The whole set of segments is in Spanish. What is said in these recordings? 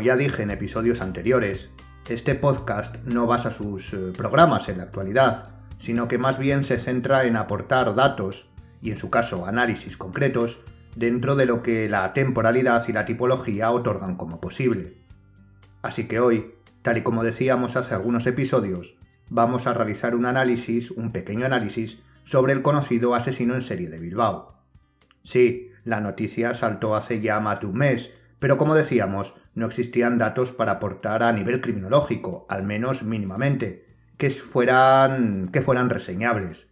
Ya dije en episodios anteriores, este podcast no basa sus eh, programas en la actualidad, sino que más bien se centra en aportar datos, y en su caso análisis concretos, dentro de lo que la temporalidad y la tipología otorgan como posible. Así que hoy, tal y como decíamos hace algunos episodios, vamos a realizar un análisis, un pequeño análisis, sobre el conocido asesino en serie de Bilbao. Sí, la noticia saltó hace ya más de un mes, pero como decíamos, no existían datos para aportar a nivel criminológico, al menos mínimamente, que fueran, que fueran reseñables.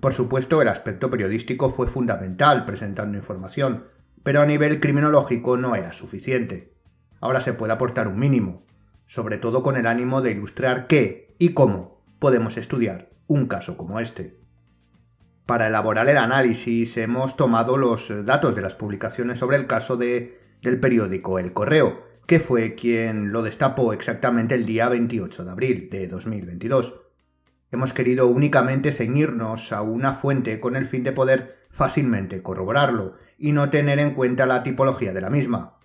Por supuesto, el aspecto periodístico fue fundamental presentando información, pero a nivel criminológico no era suficiente. Ahora se puede aportar un mínimo, sobre todo con el ánimo de ilustrar qué y cómo podemos estudiar un caso como este. Para elaborar el análisis hemos tomado los datos de las publicaciones sobre el caso de, del periódico El Correo, que fue quien lo destapó exactamente el día 28 de abril de 2022. Hemos querido únicamente ceñirnos a una fuente con el fin de poder fácilmente corroborarlo y no tener en cuenta la tipología de la misma.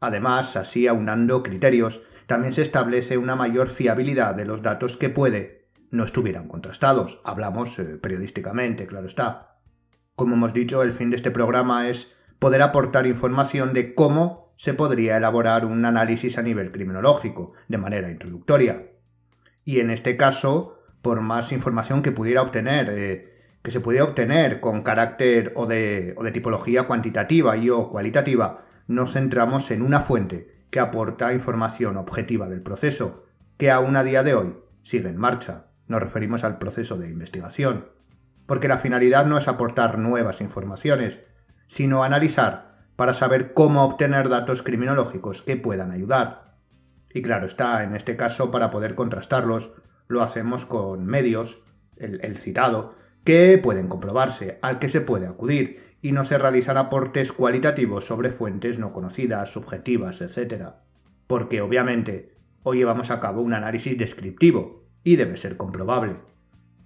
Además, así aunando criterios, también se establece una mayor fiabilidad de los datos que puede no estuvieran contrastados. Hablamos eh, periodísticamente, claro está. Como hemos dicho, el fin de este programa es poder aportar información de cómo se podría elaborar un análisis a nivel criminológico, de manera introductoria. Y en este caso, por más información que pudiera obtener, eh, que se pudiera obtener con carácter o de, o de tipología cuantitativa y o cualitativa, nos centramos en una fuente que aporta información objetiva del proceso, que aún a día de hoy sigue en marcha. Nos referimos al proceso de investigación, porque la finalidad no es aportar nuevas informaciones, sino analizar para saber cómo obtener datos criminológicos que puedan ayudar. Y claro está, en este caso, para poder contrastarlos, lo hacemos con medios, el, citado, que pueden comprobarse, al que se puede acudir, y no se realizan aportes cualitativos sobre fuentes no conocidas, subjetivas, etc. Porque obviamente hoy llevamos a cabo un análisis descriptivo, y debe ser comprobable.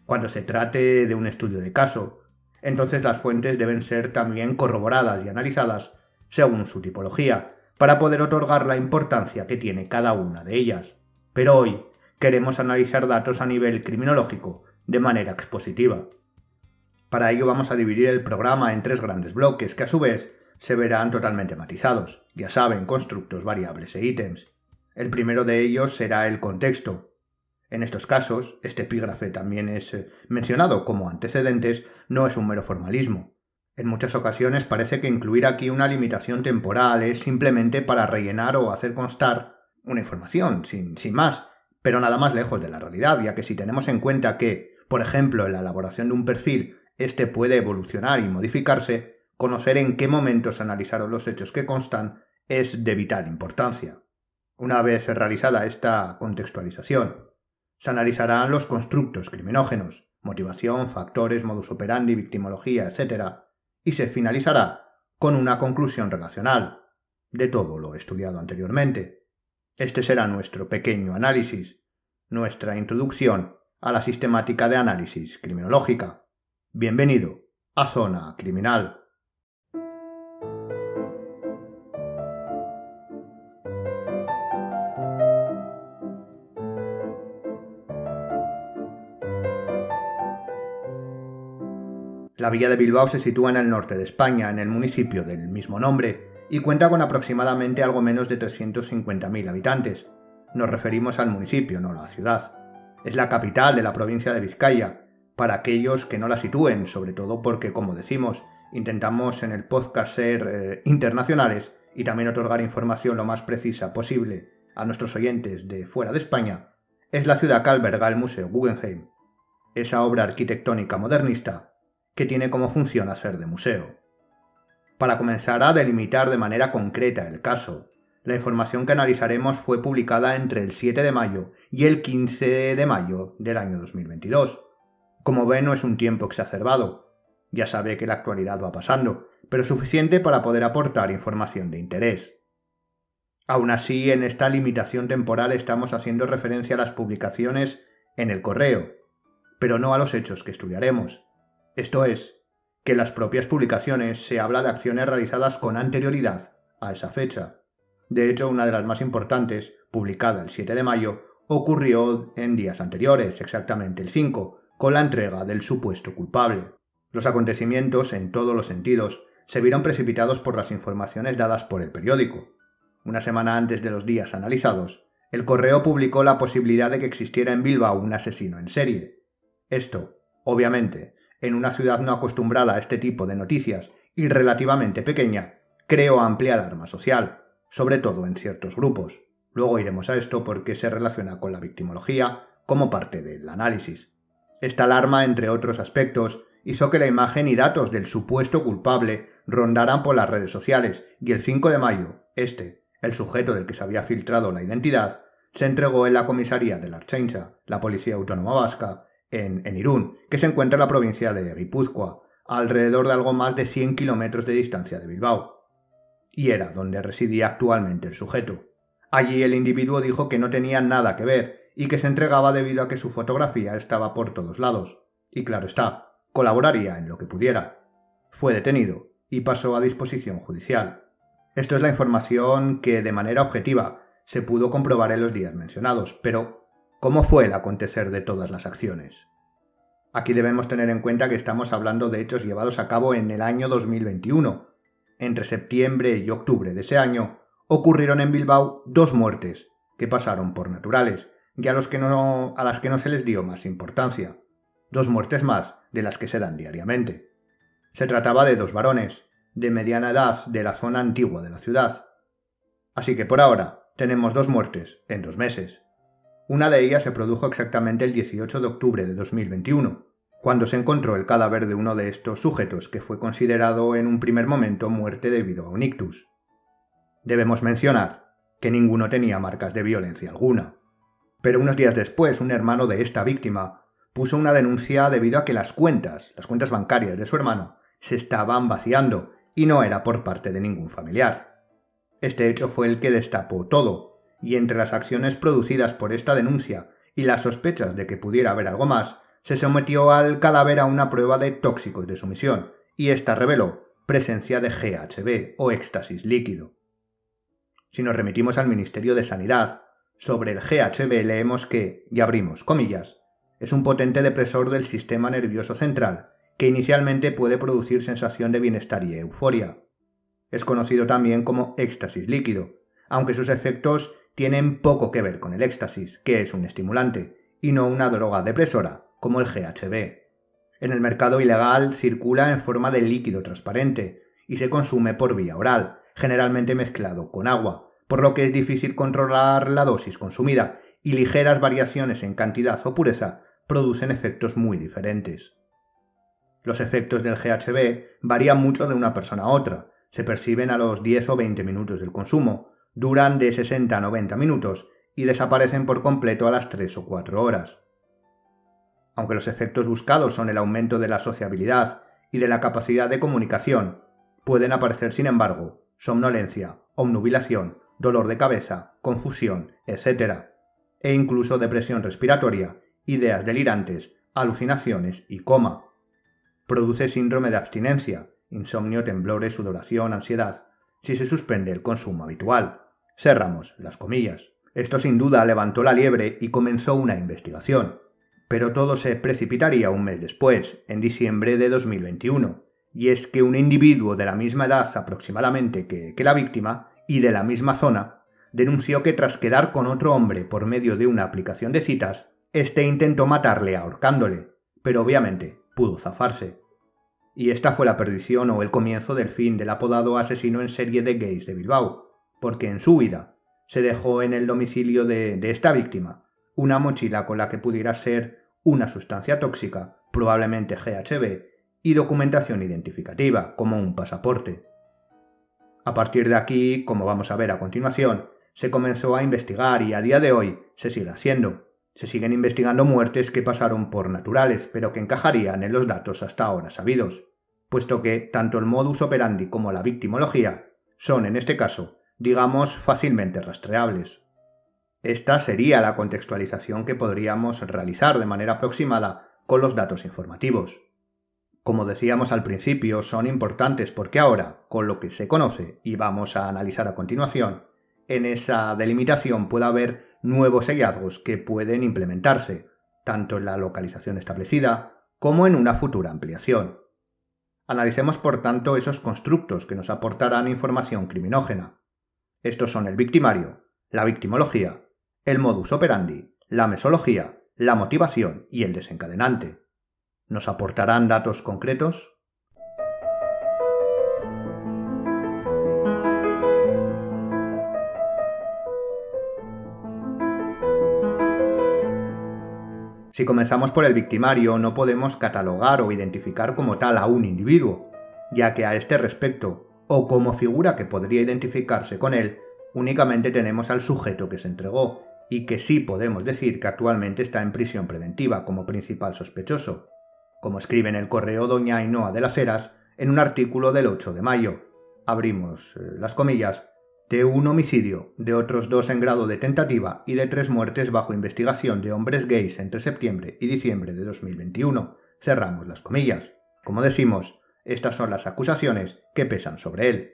Cuando se trate de un estudio de caso, entonces las fuentes deben ser también corroboradas y analizadas según su tipología, para poder otorgar la importancia que tiene cada una de ellas. Pero hoy queremos analizar datos a nivel criminológico de manera expositiva. Para ello vamos a dividir el programa en tres grandes bloques que a su vez se verán totalmente matizados, ya saben, constructos, variables e ítems. El primero de ellos será el contexto, en estos casos, este epígrafe también es eh, mencionado como antecedentes, no es un mero formalismo. En muchas ocasiones parece que incluir aquí una limitación temporal es simplemente para rellenar o hacer constar una información, sin, sin más, pero nada más lejos de la realidad, ya que si tenemos en cuenta que, por ejemplo, en la elaboración de un perfil, este puede evolucionar y modificarse, conocer en qué momentos analizaron los hechos que constan es de vital importancia. Una vez realizada esta contextualización, se analizarán los constructos criminógenos, motivación, factores, modus operandi, victimología, etc. Y se finalizará con una conclusión relacional de todo lo estudiado anteriormente. Este será nuestro pequeño análisis, nuestra introducción a la sistemática de análisis criminológica. Bienvenido a Zona Criminal. La villa de Bilbao se sitúa en el norte de España, en el municipio del mismo nombre, y cuenta con aproximadamente algo menos de 350.000 habitantes. Nos referimos al municipio, no a la ciudad. Es la capital de la provincia de Vizcaya, para aquellos que no la sitúen, sobre todo porque, como decimos, intentamos en el podcast ser eh, internacionales y también otorgar información lo más precisa posible a nuestros oyentes de fuera de España, es la ciudad que alberga el Museo Guggenheim, esa obra arquitectónica modernista que tiene como función hacer de museo. Para comenzar a delimitar de manera concreta el caso, la información que analizaremos fue publicada entre el 7 de mayo y el 15 de mayo del año 2022. Como ve, no es un tiempo exacerbado. Ya sabe que la actualidad va pasando, pero suficiente para poder aportar información de interés. Aún así, en esta limitación temporal estamos haciendo referencia a las publicaciones en el correo, pero no a los hechos que estudiaremos. Esto es, que en las propias publicaciones se habla de acciones realizadas con anterioridad a esa fecha. De hecho, una de las más importantes, publicada el 7 de mayo, ocurrió en días anteriores, exactamente el 5, con la entrega del supuesto culpable. Los acontecimientos, en todos los sentidos, se vieron precipitados por las informaciones dadas por el periódico. Una semana antes de los días analizados, el correo publicó la posibilidad de que existiera en Bilbao un asesino en serie. Esto, obviamente, en una ciudad no acostumbrada a este tipo de noticias y relativamente pequeña, creó amplia alarma social, sobre todo en ciertos grupos. Luego iremos a esto porque se relaciona con la victimología como parte del análisis. Esta alarma, entre otros aspectos, hizo que la imagen y datos del supuesto culpable rondaran por las redes sociales y el 5 de mayo, este, el sujeto del que se había filtrado la identidad, se entregó en la comisaría de la Archencha, la Policía Autónoma Vasca, en, Irún, que se encuentra en la provincia de Guipúzcoa, alrededor de algo más de 100 kilómetros de distancia de Bilbao. Y era donde residía actualmente el sujeto. Allí el individuo dijo que no tenía nada que ver y que se entregaba debido a que su fotografía estaba por todos lados. Y claro está, colaboraría en lo que pudiera. Fue detenido y pasó a disposición judicial. Esto es la información que de manera objetiva se pudo comprobar en los días mencionados, pero ¿cómo fue el acontecer de todas las acciones? Aquí debemos tener en cuenta que estamos hablando de hechos llevados a cabo en el año 2021. Entre septiembre y octubre de ese año ocurrieron en Bilbao dos muertes que pasaron por naturales y a, a las que no se les dio más importancia. Dos muertes más de las que se dan diariamente. Se trataba de dos varones, de mediana edad de la zona antigua de la ciudad. Así que por ahora tenemos dos muertes en dos meses. Una de ellas se produjo exactamente el 18 de octubre de 2021, cuando se encontró el cadáver de uno de estos sujetos que fue considerado en un primer momento muerte debido a un ictus. Debemos mencionar que ninguno tenía marcas de violencia alguna. Pero unos días después, un hermano de esta víctima puso una denuncia debido a que las cuentas, las cuentas bancarias de su hermano, se estaban vaciando y no era por parte de ningún familiar. Este hecho fue el que destapó todo, y entre las acciones producidas por esta denuncia y las sospechas de que pudiera haber algo más, se sometió al cadáver a una prueba de tóxicos de sumisión, y ésta reveló presencia de GHB o éxtasis líquido. Si nos remitimos al Ministerio de Sanidad, sobre el GHB leemos que, y abrimos comillas, es un potente depresor del sistema nervioso central que inicialmente puede producir sensación de bienestar y euforia. Es conocido también como éxtasis líquido, aunque sus efectos tienen poco que ver con el éxtasis, que es un estimulante, y no una droga depresora, como el GHB. En el mercado ilegal circula en forma de líquido transparente y se consume por vía oral, generalmente mezclado con agua, por lo que es difícil controlar la dosis consumida y ligeras variaciones en cantidad o pureza producen efectos muy diferentes. Los efectos del GHB varían mucho de una persona a otra, se perciben a los 10 o 20 minutos del consumo, duran de 60 a 90 minutos y desaparecen por completo a las 3 o 4 horas. Aunque los efectos buscados son el aumento de la sociabilidad y de la capacidad de comunicación, pueden aparecer, sin embargo, somnolencia, obnubilación, dolor de cabeza, confusión, etc. E incluso depresión respiratoria, ideas delirantes, alucinaciones y coma. Produce síndrome de abstinencia, insomnio, temblores, sudoración, ansiedad, si se suspende el consumo habitual. Cerramos las comillas. Esto sin duda levantó la liebre y comenzó una investigación. Pero todo se precipitaría un mes después, en diciembre de 2021, y es que un individuo de la misma edad aproximadamente que, que la víctima y de la misma zona denunció que tras quedar con otro hombre por medio de una aplicación de citas, éste intentó matarle ahorcándole, pero obviamente pudo zafarse. Y esta fue la perdición o el comienzo del fin del apodado asesino en serie de gays de Bilbao, porque en su vida se dejó en el domicilio de, esta víctima una mochila con la que pudiera ser una sustancia tóxica, probablemente GHB, y documentación identificativa, como un pasaporte. A partir de aquí, como vamos a ver a continuación, se comenzó a investigar y a día de hoy se sigue haciendo. Se siguen investigando muertes que pasaron por naturales, pero que encajarían en los datos hasta ahora sabidos, puesto que tanto el modus operandi como la victimología son, en este caso, digamos, fácilmente rastreables. Esta sería la contextualización que podríamos realizar de manera aproximada con los datos informativos como decíamos al principio, son importantes porque ahora, con lo que se conoce y vamos a analizar a continuación, en esa delimitación pueda haber nuevos hallazgos que pueden implementarse, tanto en la localización establecida como en una futura ampliación. Analicemos, por tanto, esos constructos que nos aportarán información criminógena. Estos son el victimario, la victimología, el modus operandi, la mesología, la motivación y el desencadenante. ¿Nos aportarán datos concretos? Si comenzamos por el victimario, no podemos catalogar o identificar como tal a un individuo, ya que a este respecto, o como figura que podría identificarse con él, únicamente tenemos al sujeto que se entregó, y que sí podemos decir que actualmente está en prisión preventiva como principal sospechoso, como escribe en el correo doña Ainhoa de las Heras en un artículo del 8 de mayo. Abrimos eh, las comillas, de un homicidio, de otros dos en grado de tentativa y de tres muertes bajo investigación de hombres gays entre septiembre y diciembre de 2021. Cerramos las comillas. Como decimos, estas son las acusaciones que pesan sobre él.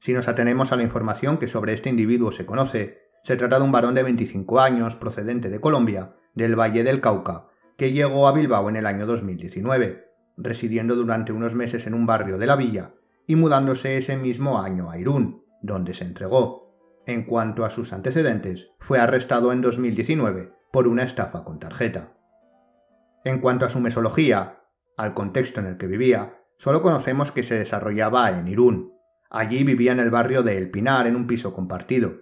Si nos atenemos a la información que sobre este individuo se conoce, se trata de un varón de 25 años procedente de Colombia, del Valle del Cauca, que llegó a Bilbao en el año 2019, residiendo durante unos meses en un barrio de la villa y mudándose ese mismo año a Irún, donde se entregó. En cuanto a sus antecedentes, fue arrestado en 2019 por una estafa con tarjeta. En cuanto a su mesología, al contexto en el que vivía, solo conocemos que se desarrollaba en Irún. Allí vivía en el barrio de El Pinar en un piso compartido.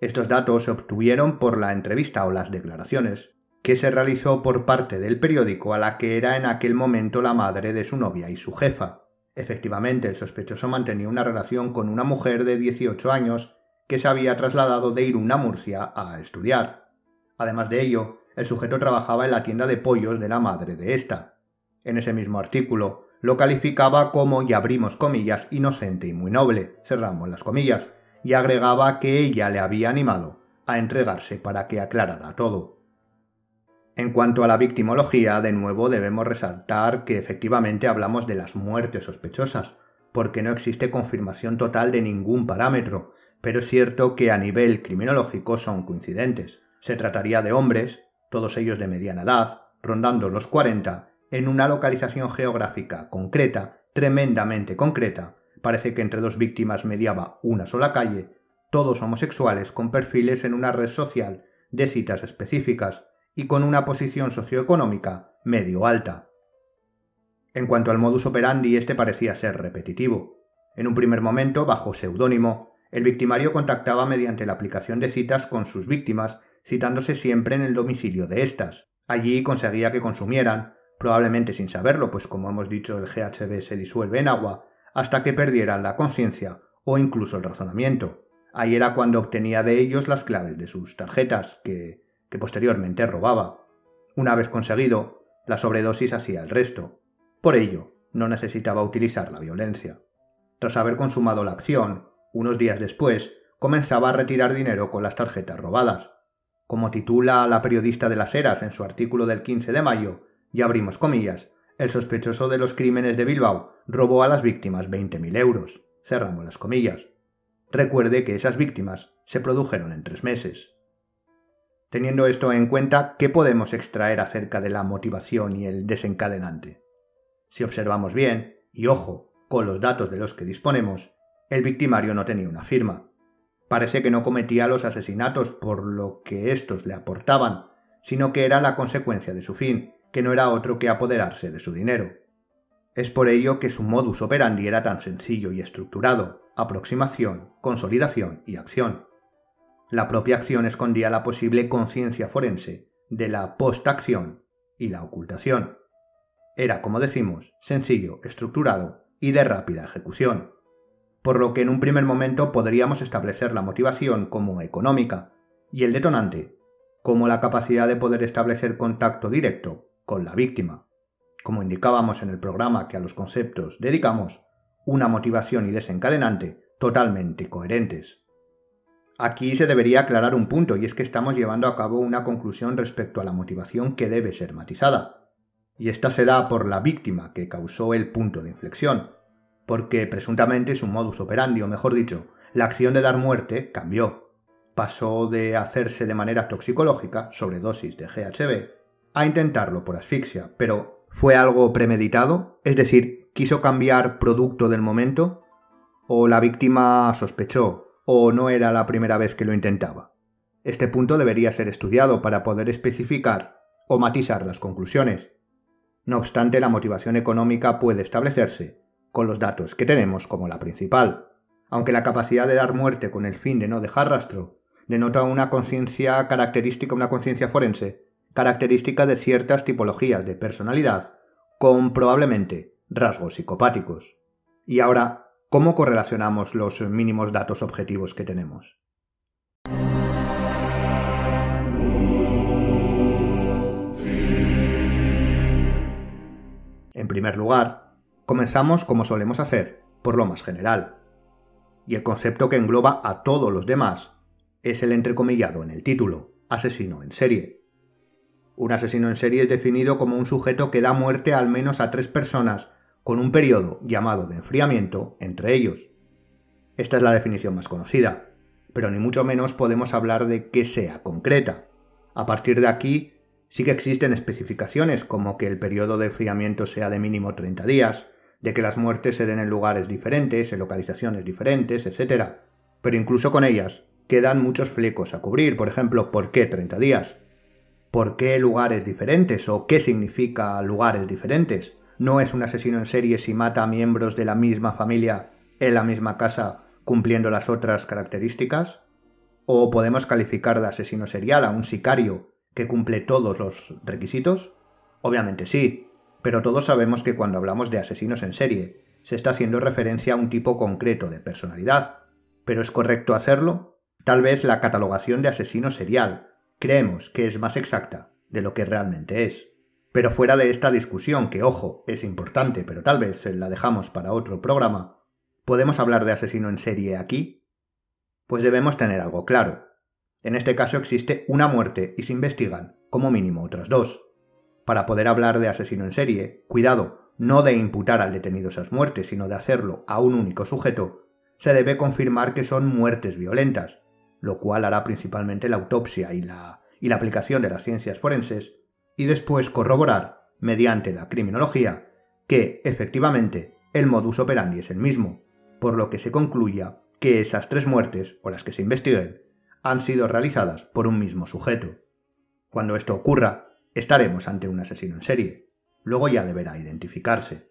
Estos datos se obtuvieron por la entrevista o las declaraciones que se realizó por parte del periódico a la que era en aquel momento la madre de su novia y su jefa. Efectivamente, el sospechoso mantenía una relación con una mujer de 18 años que se había trasladado de Irún a Murcia a estudiar. Además de ello, el sujeto trabajaba en la tienda de pollos de la madre de ésta. En ese mismo artículo lo calificaba como, y abrimos comillas, inocente y muy noble, cerramos las comillas, y agregaba que ella le había animado a entregarse para que aclarara todo. En cuanto a la victimología, de nuevo debemos resaltar que efectivamente hablamos de las muertes sospechosas, porque no existe confirmación total de ningún parámetro, pero es cierto que a nivel criminológico son coincidentes. Se trataría de hombres, todos ellos de mediana edad, rondando los 40, en una localización geográfica concreta, tremendamente concreta, parece que entre dos víctimas mediaba una sola calle, todos homosexuales con perfiles en una red social de citas específicas, y con una posición socioeconómica medio alta. En cuanto al modus operandi, este parecía ser repetitivo. En un primer momento, bajo seudónimo, el victimario contactaba mediante la aplicación de citas con sus víctimas, citándose siempre en el domicilio de éstas. Allí conseguía que consumieran, probablemente sin saberlo, pues como hemos dicho el GHB se disuelve en agua, hasta que perdieran la conciencia o incluso el razonamiento. Ahí era cuando obtenía de ellos las claves de sus tarjetas, que, posteriormente robaba. Una vez conseguido, la sobredosis hacía el resto. Por ello, no necesitaba utilizar la violencia. Tras haber consumado la acción, unos días después, comenzaba a retirar dinero con las tarjetas robadas. Como titula la periodista de las Heras en su artículo del 15 de mayo, y abrimos comillas, el sospechoso de los crímenes de Bilbao robó a las víctimas 20.000 euros. Cerramos las comillas. Recuerde que esas víctimas se produjeron en tres meses. Teniendo esto en cuenta, ¿qué podemos extraer acerca de la motivación y el desencadenante? Si observamos bien, y ojo, con los datos de los que disponemos, el victimario no tenía una firma. Parece que no cometía los asesinatos por lo que éstos le aportaban, sino que era la consecuencia de su fin, que no era otro que apoderarse de su dinero. Es por ello que su modus operandi era tan sencillo y estructurado, aproximación, consolidación y acción. La propia acción escondía la posible conciencia forense de la postacción y la ocultación. Era, como decimos, sencillo, estructurado y de rápida ejecución, por lo que en un primer momento podríamos establecer la motivación como económica y el detonante como la capacidad de poder establecer contacto directo con la víctima. Como indicábamos en el programa que a los conceptos dedicamos, una motivación y desencadenante totalmente coherentes. Aquí se debería aclarar un punto, y es que estamos llevando a cabo una conclusión respecto a la motivación que debe ser matizada. Y esta se da por la víctima que causó el punto de inflexión, porque presuntamente su modus operandi, o mejor dicho, la acción de dar muerte cambió. pasó de hacerse de manera toxicológica, sobredosis de GHB, a intentarlo por asfixia, pero ¿fue algo premeditado? Es decir, ¿quiso cambiar producto del momento? ¿O la víctima sospechó? ¿O no era la primera vez que lo intentaba? Este punto debería ser estudiado para poder especificar o matizar las conclusiones. No obstante, la motivación económica puede establecerse con los datos que tenemos como la principal, aunque la capacidad de dar muerte con el fin de no dejar rastro denota una conciencia característica, una conciencia forense, característica de ciertas tipologías de personalidad, con probablemente rasgos psicopáticos. Y ahora, ¿cómo correlacionamos los mínimos datos objetivos que tenemos? En primer lugar, comenzamos como solemos hacer, por lo más general. Y el concepto que engloba a todos los demás es el entrecomillado en el título, asesino en serie. Un asesino en serie es definido como un sujeto que da muerte al menos a tres personas con un periodo llamado de enfriamiento entre ellos. Esta es la definición más conocida, pero ni mucho menos podemos hablar de que sea concreta. A partir de aquí Sí que existen especificaciones como que el periodo de enfriamiento sea de mínimo 30 días, de que las muertes se den en lugares diferentes, en localizaciones diferentes, etc. Pero incluso con ellas quedan muchos flecos a cubrir. Por ejemplo, ¿por qué 30 días? ¿Por qué lugares diferentes? ¿O qué significa lugares diferentes? ¿No es un asesino en serie si mata a miembros de la misma familia en la misma casa cumpliendo las otras características? ¿O podemos calificar de asesino serial a un sicario que cumple todos los requisitos? Obviamente sí, pero todos sabemos que cuando hablamos de asesinos en serie, se está haciendo referencia a un tipo concreto de personalidad. ¿Pero es correcto hacerlo? Tal vez la catalogación de asesino serial creemos que es más exacta de lo que realmente es. Pero fuera de esta discusión, que ojo, es importante, pero tal vez la dejamos para otro programa, ¿podemos hablar de asesino en serie aquí? Pues debemos tener algo claro. En este caso existe una muerte y se investigan, como mínimo, otras dos. Para poder hablar de asesino en serie, cuidado, no de imputar al detenido esas muertes, sino de hacerlo a un único sujeto, se debe confirmar que son muertes violentas, lo cual hará principalmente la autopsia y la, y la aplicación de las ciencias forenses, y después corroborar, mediante la criminología, que, efectivamente, el modus operandi es el mismo, por lo que se concluya que esas tres muertes, o las que se investiguen, han sido realizadas por un mismo sujeto. Cuando esto ocurra, estaremos ante un asesino en serie. Luego ya deberá identificarse.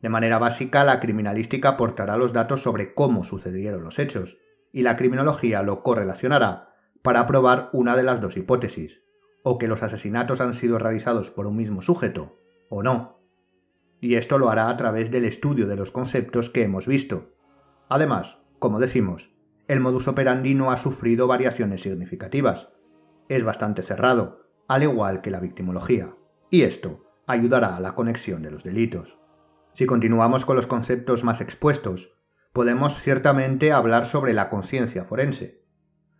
De manera básica, la criminalística aportará los datos sobre cómo sucedieron los hechos, y la criminología lo correlacionará para probar una de las dos hipótesis, o que los asesinatos han sido realizados por un mismo sujeto, o no. Y esto lo hará a través del estudio de los conceptos que hemos visto. Además, como decimos, el modus operandi no ha sufrido variaciones significativas. Es bastante cerrado, al igual que la victimología, y esto ayudará a la conexión de los delitos. Si continuamos con los conceptos más expuestos, podemos ciertamente hablar sobre la conciencia forense.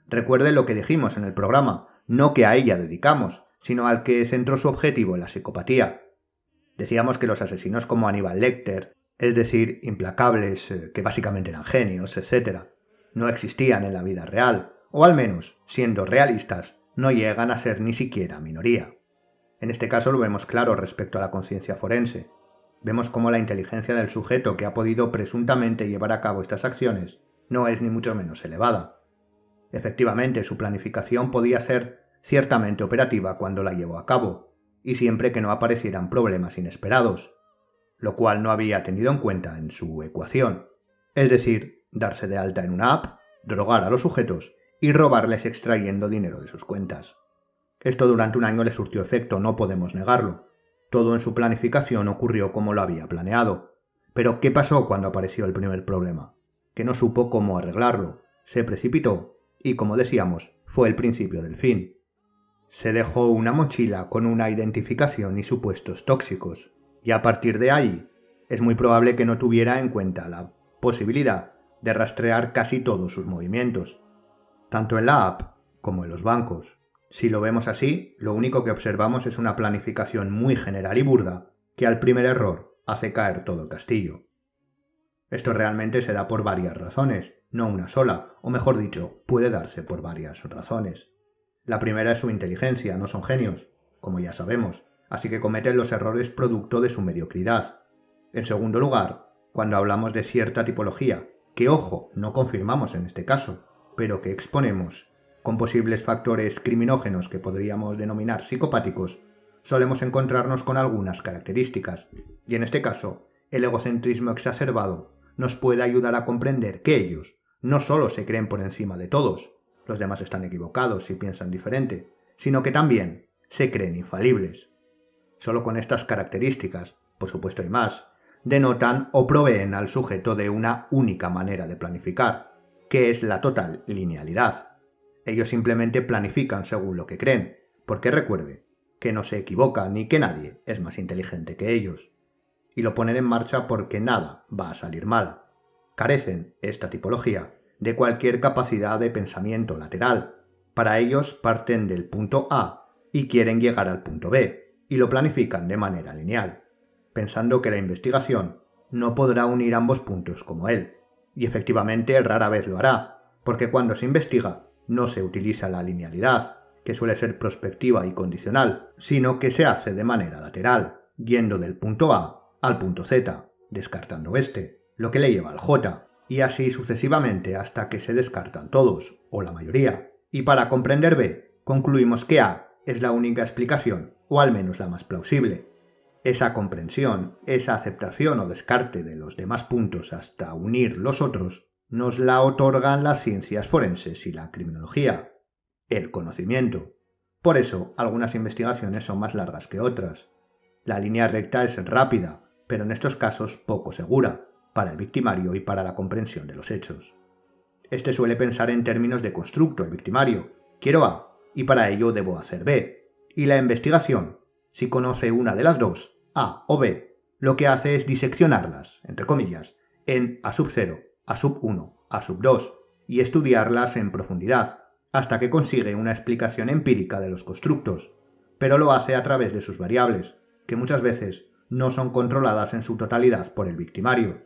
Recuerde lo que dijimos en el programa, no que a ella dedicamos, sino al que centró su objetivo la psicopatía. Decíamos que los asesinos como Aníbal Lecter, es decir, implacables, eh, que básicamente eran genios, etc., no existían en la vida real, o al menos, siendo realistas, no llegan a ser ni siquiera minoría. En este caso lo vemos claro respecto a la conciencia forense. Vemos cómo la inteligencia del sujeto que ha podido presuntamente llevar a cabo estas acciones no es ni mucho menos elevada. Efectivamente, su planificación podía ser ciertamente operativa cuando la llevó a cabo, y siempre que no aparecieran problemas inesperados, lo cual no había tenido en cuenta en su ecuación. Es decir, darse de alta en una app, drogar a los sujetos y robarles extrayendo dinero de sus cuentas. Esto durante un año le surtió efecto, no podemos negarlo. Todo en su planificación ocurrió como lo había planeado. Pero ¿qué pasó cuando apareció el primer problema? Que no supo cómo arreglarlo, se precipitó y, como decíamos, fue el principio del fin. Se dejó una mochila con una identificación y supuestos tóxicos, y a partir de ahí es muy probable que no tuviera en cuenta la posibilidad de rastrear casi todos sus movimientos, tanto en la app como en los bancos. Si lo vemos así, lo único que observamos es una planificación muy general y burda que al primer error hace caer todo el castillo. Esto realmente se da por varias razones, no una sola, o mejor dicho, puede darse por varias razones. La primera es su inteligencia, no son genios, como ya sabemos, así que cometen los errores producto de su mediocridad. En segundo lugar, cuando hablamos de cierta tipología, que ojo, no confirmamos en este caso, pero que exponemos, con posibles factores criminógenos que podríamos denominar psicopáticos, solemos encontrarnos con algunas características, y en este caso, el egocentrismo exacerbado nos puede ayudar a comprender que ellos no solo se creen por encima de todos, los demás están equivocados y piensan diferente, sino que también se creen infalibles. Solo con estas características, por supuesto hay más, denotan o proveen al sujeto de una única manera de planificar, que es la total linealidad. Ellos simplemente planifican según lo que creen, porque recuerde que no se equivoca ni que nadie es más inteligente que ellos, y lo ponen en marcha porque nada va a salir mal. Carecen, esta tipología, de cualquier capacidad de pensamiento lateral. Para ellos parten del punto A y quieren llegar al punto B, y lo planifican de manera lineal pensando que la investigación no podrá unir ambos puntos como él, y efectivamente rara vez lo hará, porque cuando se investiga no se utiliza la linealidad, que suele ser prospectiva y condicional, sino que se hace de manera lateral, yendo del punto A al punto Z, descartando este, lo que le lleva al J, y así sucesivamente hasta que se descartan todos, o la mayoría. Y para comprender B, concluimos que A es la única explicación, o al menos la más plausible, esa comprensión, esa aceptación o descarte de los demás puntos hasta unir los otros, nos la otorgan las ciencias forenses y la criminología, el conocimiento. Por eso, algunas investigaciones son más largas que otras. La línea recta es rápida, pero en estos casos poco segura, para el victimario y para la comprensión de los hechos. Este suele pensar en términos de constructo, el victimario. Quiero A, y para ello debo hacer B. Y la investigación, si conoce una de las dos, a o B, lo que hace es diseccionarlas, entre comillas, en A sub 0, A sub 1, A sub 2, y estudiarlas en profundidad, hasta que consigue una explicación empírica de los constructos, pero lo hace a través de sus variables, que muchas veces no son controladas en su totalidad por el victimario.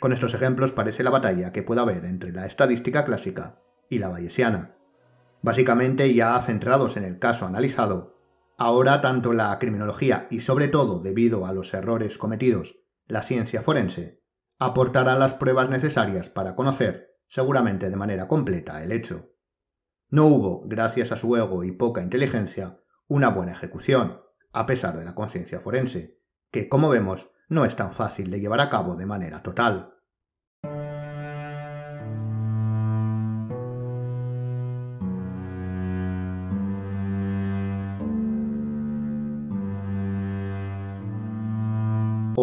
Con estos ejemplos parece la batalla que puede haber entre la estadística clásica y la bayesiana. Básicamente, ya centrados en el caso analizado, Ahora tanto la criminología y sobre todo debido a los errores cometidos, la ciencia forense, aportará las pruebas necesarias para conocer, seguramente de manera completa, el hecho. No hubo, gracias a su ego y poca inteligencia, una buena ejecución, a pesar de la conciencia forense, que, como vemos, no es tan fácil de llevar a cabo de manera total.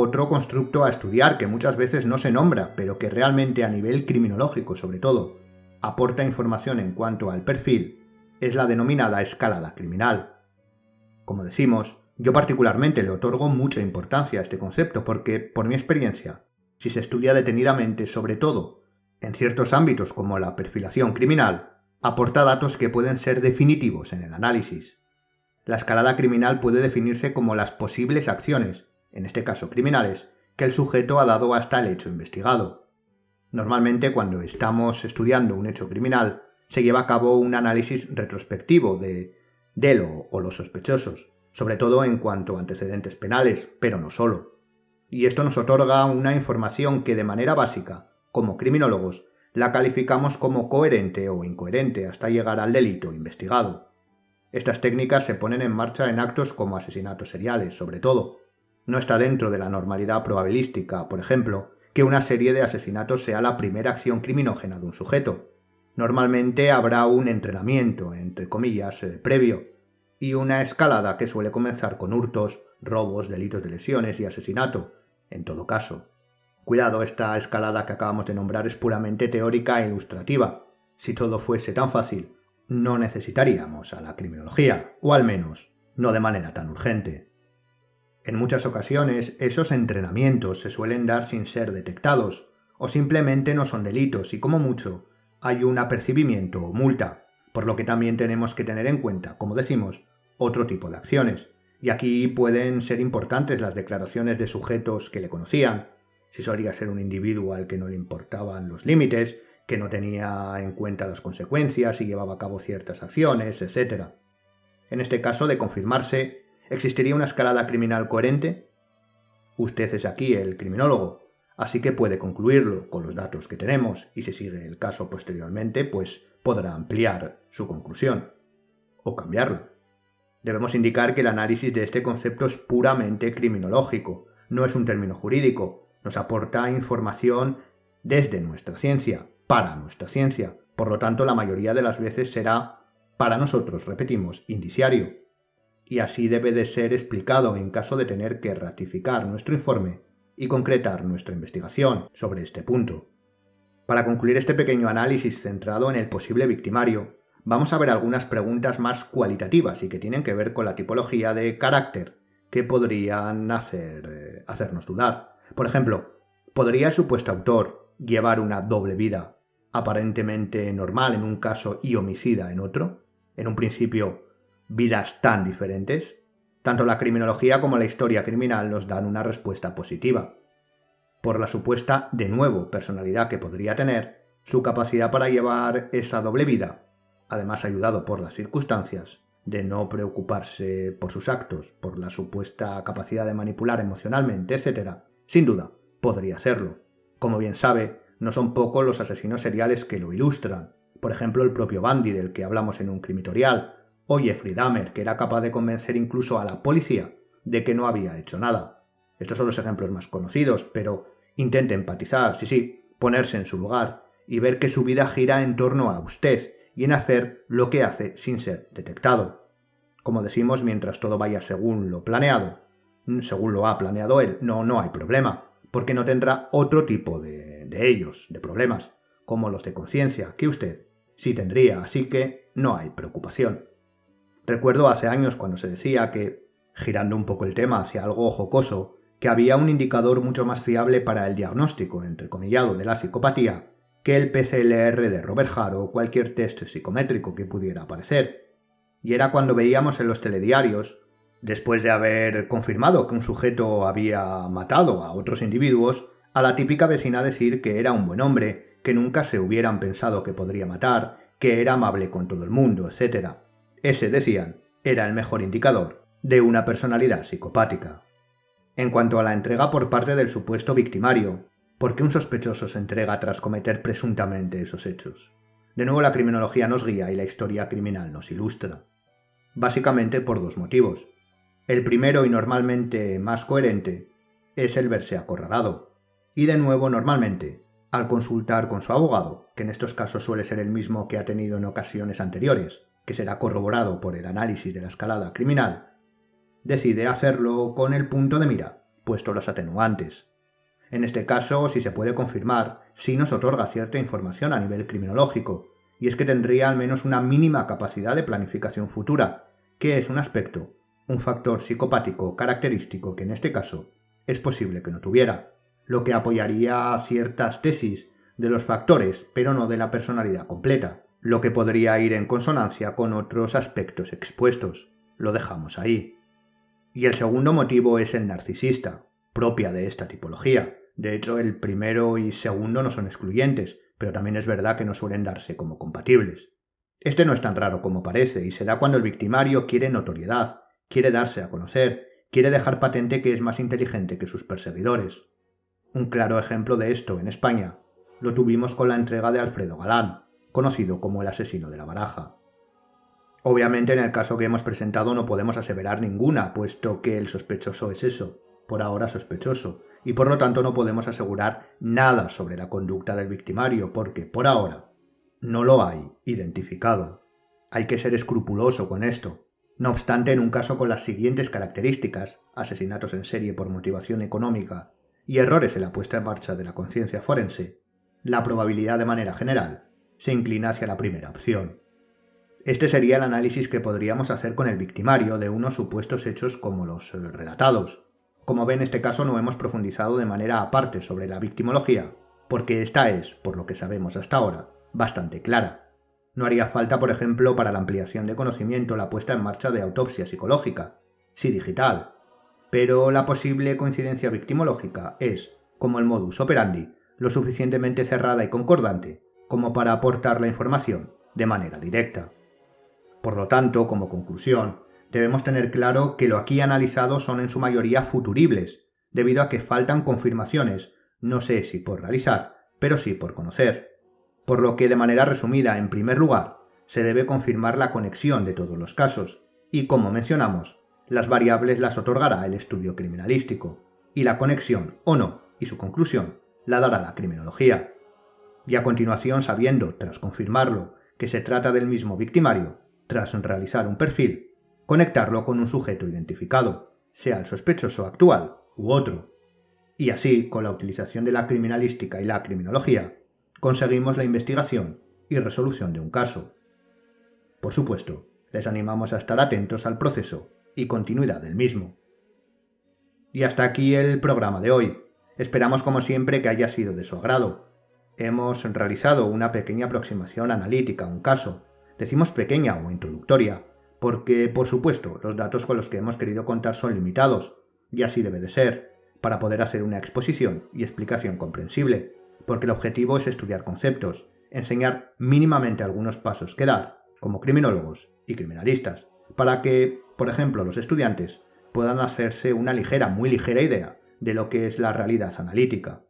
Otro constructo a estudiar que muchas veces no se nombra, pero que realmente a nivel criminológico sobre todo aporta información en cuanto al perfil, es la denominada escalada criminal. Como decimos, yo particularmente le otorgo mucha importancia a este concepto porque, por mi experiencia, si se estudia detenidamente, sobre todo en ciertos ámbitos como la perfilación criminal, aporta datos que pueden ser definitivos en el análisis. La escalada criminal puede definirse como las posibles acciones en este caso criminales, que el sujeto ha dado hasta el hecho investigado. Normalmente cuando estamos estudiando un hecho criminal, se lleva a cabo un análisis retrospectivo de, de o los sospechosos, sobre todo en cuanto a antecedentes penales, pero no solo. Y esto nos otorga una información que de manera básica, como criminólogos, la calificamos como coherente o incoherente hasta llegar al delito investigado. Estas técnicas se ponen en marcha en actos como asesinatos seriales, sobre todo, no está dentro de la normalidad probabilística, por ejemplo, que una serie de asesinatos sea la primera acción criminógena de un sujeto. Normalmente habrá un entrenamiento, entre comillas, eh, previo, y una escalada que suele comenzar con hurtos, robos, delitos de lesiones y asesinato, en todo caso. Cuidado, esta escalada que acabamos de nombrar es puramente teórica e ilustrativa. Si todo fuese tan fácil, no necesitaríamos a la criminología, o al menos no de manera tan urgente. En muchas ocasiones esos entrenamientos se suelen dar sin ser detectados, o simplemente no son delitos y como mucho hay un apercibimiento o multa, por lo que también tenemos que tener en cuenta, como decimos, otro tipo de acciones. Y aquí pueden ser importantes las declaraciones de sujetos que le conocían, si solía ser un individuo al que no le importaban los límites, que no tenía en cuenta las consecuencias y llevaba a cabo ciertas acciones, etc. En este caso, de confirmarse, ¿existiría una escalada criminal coherente? Usted es aquí el criminólogo, así que puede concluirlo con los datos que tenemos y si sigue el caso posteriormente, pues podrá ampliar su conclusión o cambiarla. Debemos indicar que el análisis de este concepto es puramente criminológico, no es un término jurídico, nos aporta información desde nuestra ciencia, para nuestra ciencia. Por lo tanto, la mayoría de las veces será para nosotros, repetimos, indiciario. Y así debe de ser explicado en caso de tener que ratificar nuestro informe y concretar nuestra investigación sobre este punto. Para concluir este pequeño análisis centrado en el posible victimario, vamos a ver algunas preguntas más cualitativas y que tienen que ver con la tipología de carácter que podrían hacer, eh, hacernos dudar. Por ejemplo, ¿podría el supuesto autor llevar una doble vida aparentemente normal en un caso y homicida en otro, en un principio vidas tan diferentes, tanto la criminología como la historia criminal nos dan una respuesta positiva. Por la supuesta, de nuevo, personalidad que podría tener, su capacidad para llevar esa doble vida, además ayudado por las circunstancias, de no preocuparse por sus actos, por la supuesta capacidad de manipular emocionalmente, etc., sin duda, podría hacerlo. Como bien sabe, no son pocos los asesinos seriales que lo ilustran. Por ejemplo, el propio Bandy del que hablamos en un crimitorial, o Jeffrey que era capaz de convencer incluso a la policía de que no había hecho nada. Estos son los ejemplos más conocidos, pero intente empatizar, sí, sí, ponerse en su lugar y ver que su vida gira en torno a usted y en hacer lo que hace sin ser detectado. Como decimos, mientras todo vaya según lo planeado, según lo ha planeado él, no, no hay problema porque no tendrá otro tipo de, de ellos, de problemas, como los de conciencia, que usted sí tendría, así que no hay preocupación. Recuerdo hace años cuando se decía que, girando un poco el tema hacia algo jocoso, que había un indicador mucho más fiable para el diagnóstico, entrecomillado, de la psicopatía que el PCLR de Robert Hart o cualquier test psicométrico que pudiera aparecer. Y era cuando veíamos en los telediarios después de haber confirmado que un sujeto había matado a otros individuos, a la típica vecina decir que era un buen hombre, que nunca se hubieran pensado que podría matar, que era amable con todo el mundo, etc. Ese, decían, era el mejor indicador de una personalidad psicopática. En cuanto a la entrega por parte del supuesto victimario, ¿por qué un sospechoso se entrega tras cometer presuntamente esos hechos? De nuevo la criminología nos guía y la historia criminal nos ilustra. Básicamente por dos motivos. El primero y normalmente más coherente es el verse acorralado. Y de nuevo normalmente, al consultar con su abogado, que en estos casos suele ser el mismo que ha tenido en ocasiones anteriores, que será corroborado por el análisis de la escalada criminal, decide hacerlo con el punto de mira, puesto los atenuantes. En este caso, si se puede confirmar, sí nos otorga cierta información a nivel criminológico, y es que tendría al menos una mínima capacidad de planificación futura, que es un aspecto un factor psicopático característico que en este caso es posible que no tuviera, lo que apoyaría ciertas tesis de los factores, pero no de la personalidad completa, lo que podría ir en consonancia con otros aspectos expuestos. Lo dejamos ahí. Y el segundo motivo es el narcisista, propia de esta tipología. De hecho, el primero y segundo no son excluyentes, pero también es verdad que no suelen darse como compatibles. Este no es tan raro como parece, y se da cuando el victimario quiere notoriedad, quiere darse a conocer, quiere dejar patente que es más inteligente que sus perseguidores. Un claro ejemplo de esto en España lo tuvimos con la entrega de Alfredo Galán, conocido como el asesino de la baraja. Obviamente en el caso que hemos presentado no podemos aseverar ninguna, puesto que el sospechoso es eso, por ahora sospechoso, y por lo tanto no podemos asegurar nada sobre la conducta del victimario, porque por ahora no lo hay identificado. Hay que ser escrupuloso con esto, no obstante, en un caso con las siguientes características, asesinatos en serie por motivación económica y errores en la puesta en marcha de la conciencia forense, la probabilidad de manera general se inclina hacia la primera opción. Este sería el análisis que podríamos hacer con el victimario de unos supuestos hechos como los relatados. Como ven, en este caso no hemos profundizado de manera aparte sobre la victimología, porque esta es, por lo que sabemos hasta ahora, bastante clara. No haría falta, por ejemplo, para la ampliación de conocimiento la puesta en marcha de autopsia psicológica, sí digital, pero la posible coincidencia victimológica es, como el modus operandi, lo suficientemente cerrada y concordante como para aportar la información de manera directa. Por lo tanto, como conclusión, debemos tener claro que lo aquí analizado son en su mayoría futuribles, debido a que faltan confirmaciones, no sé si por realizar, pero sí por conocer. Por lo que, de manera resumida, en primer lugar, se debe confirmar la conexión de todos los casos, y como mencionamos, las variables las otorgará el estudio criminalístico, y la conexión o no y su conclusión la dará la criminología. Y a continuación, sabiendo, tras confirmarlo, que se trata del mismo victimario, tras realizar un perfil, conectarlo con un sujeto identificado, sea el sospechoso actual u otro. Y así, con la utilización de la criminalística y la criminología, conseguimos la investigación y resolución de un caso. Por supuesto, les animamos a estar atentos al proceso y continuidad del mismo. Y hasta aquí el programa de hoy. Esperamos como siempre que haya sido de su agrado. Hemos realizado una pequeña aproximación analítica a un caso. Decimos pequeña o introductoria, porque por supuesto los datos con los que hemos querido contar son limitados, y así debe de ser, para poder hacer una exposición y explicación comprensible, porque el objetivo es estudiar conceptos, enseñar mínimamente algunos pasos que dar, como criminólogos y criminalistas, para que, por ejemplo, los estudiantes puedan hacerse una ligera, muy ligera idea de lo que es la realidad analítica.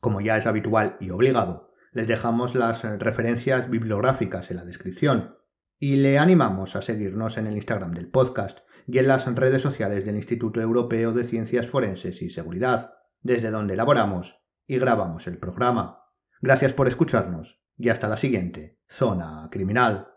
Como ya es habitual y obligado, les dejamos las referencias bibliográficas en la descripción y le animamos a seguirnos en el Instagram del podcast y en las redes sociales del Instituto Europeo de Ciencias Forenses y Seguridad, desde donde elaboramos y grabamos el programa. Gracias por escucharnos y hasta la siguiente Zona Criminal.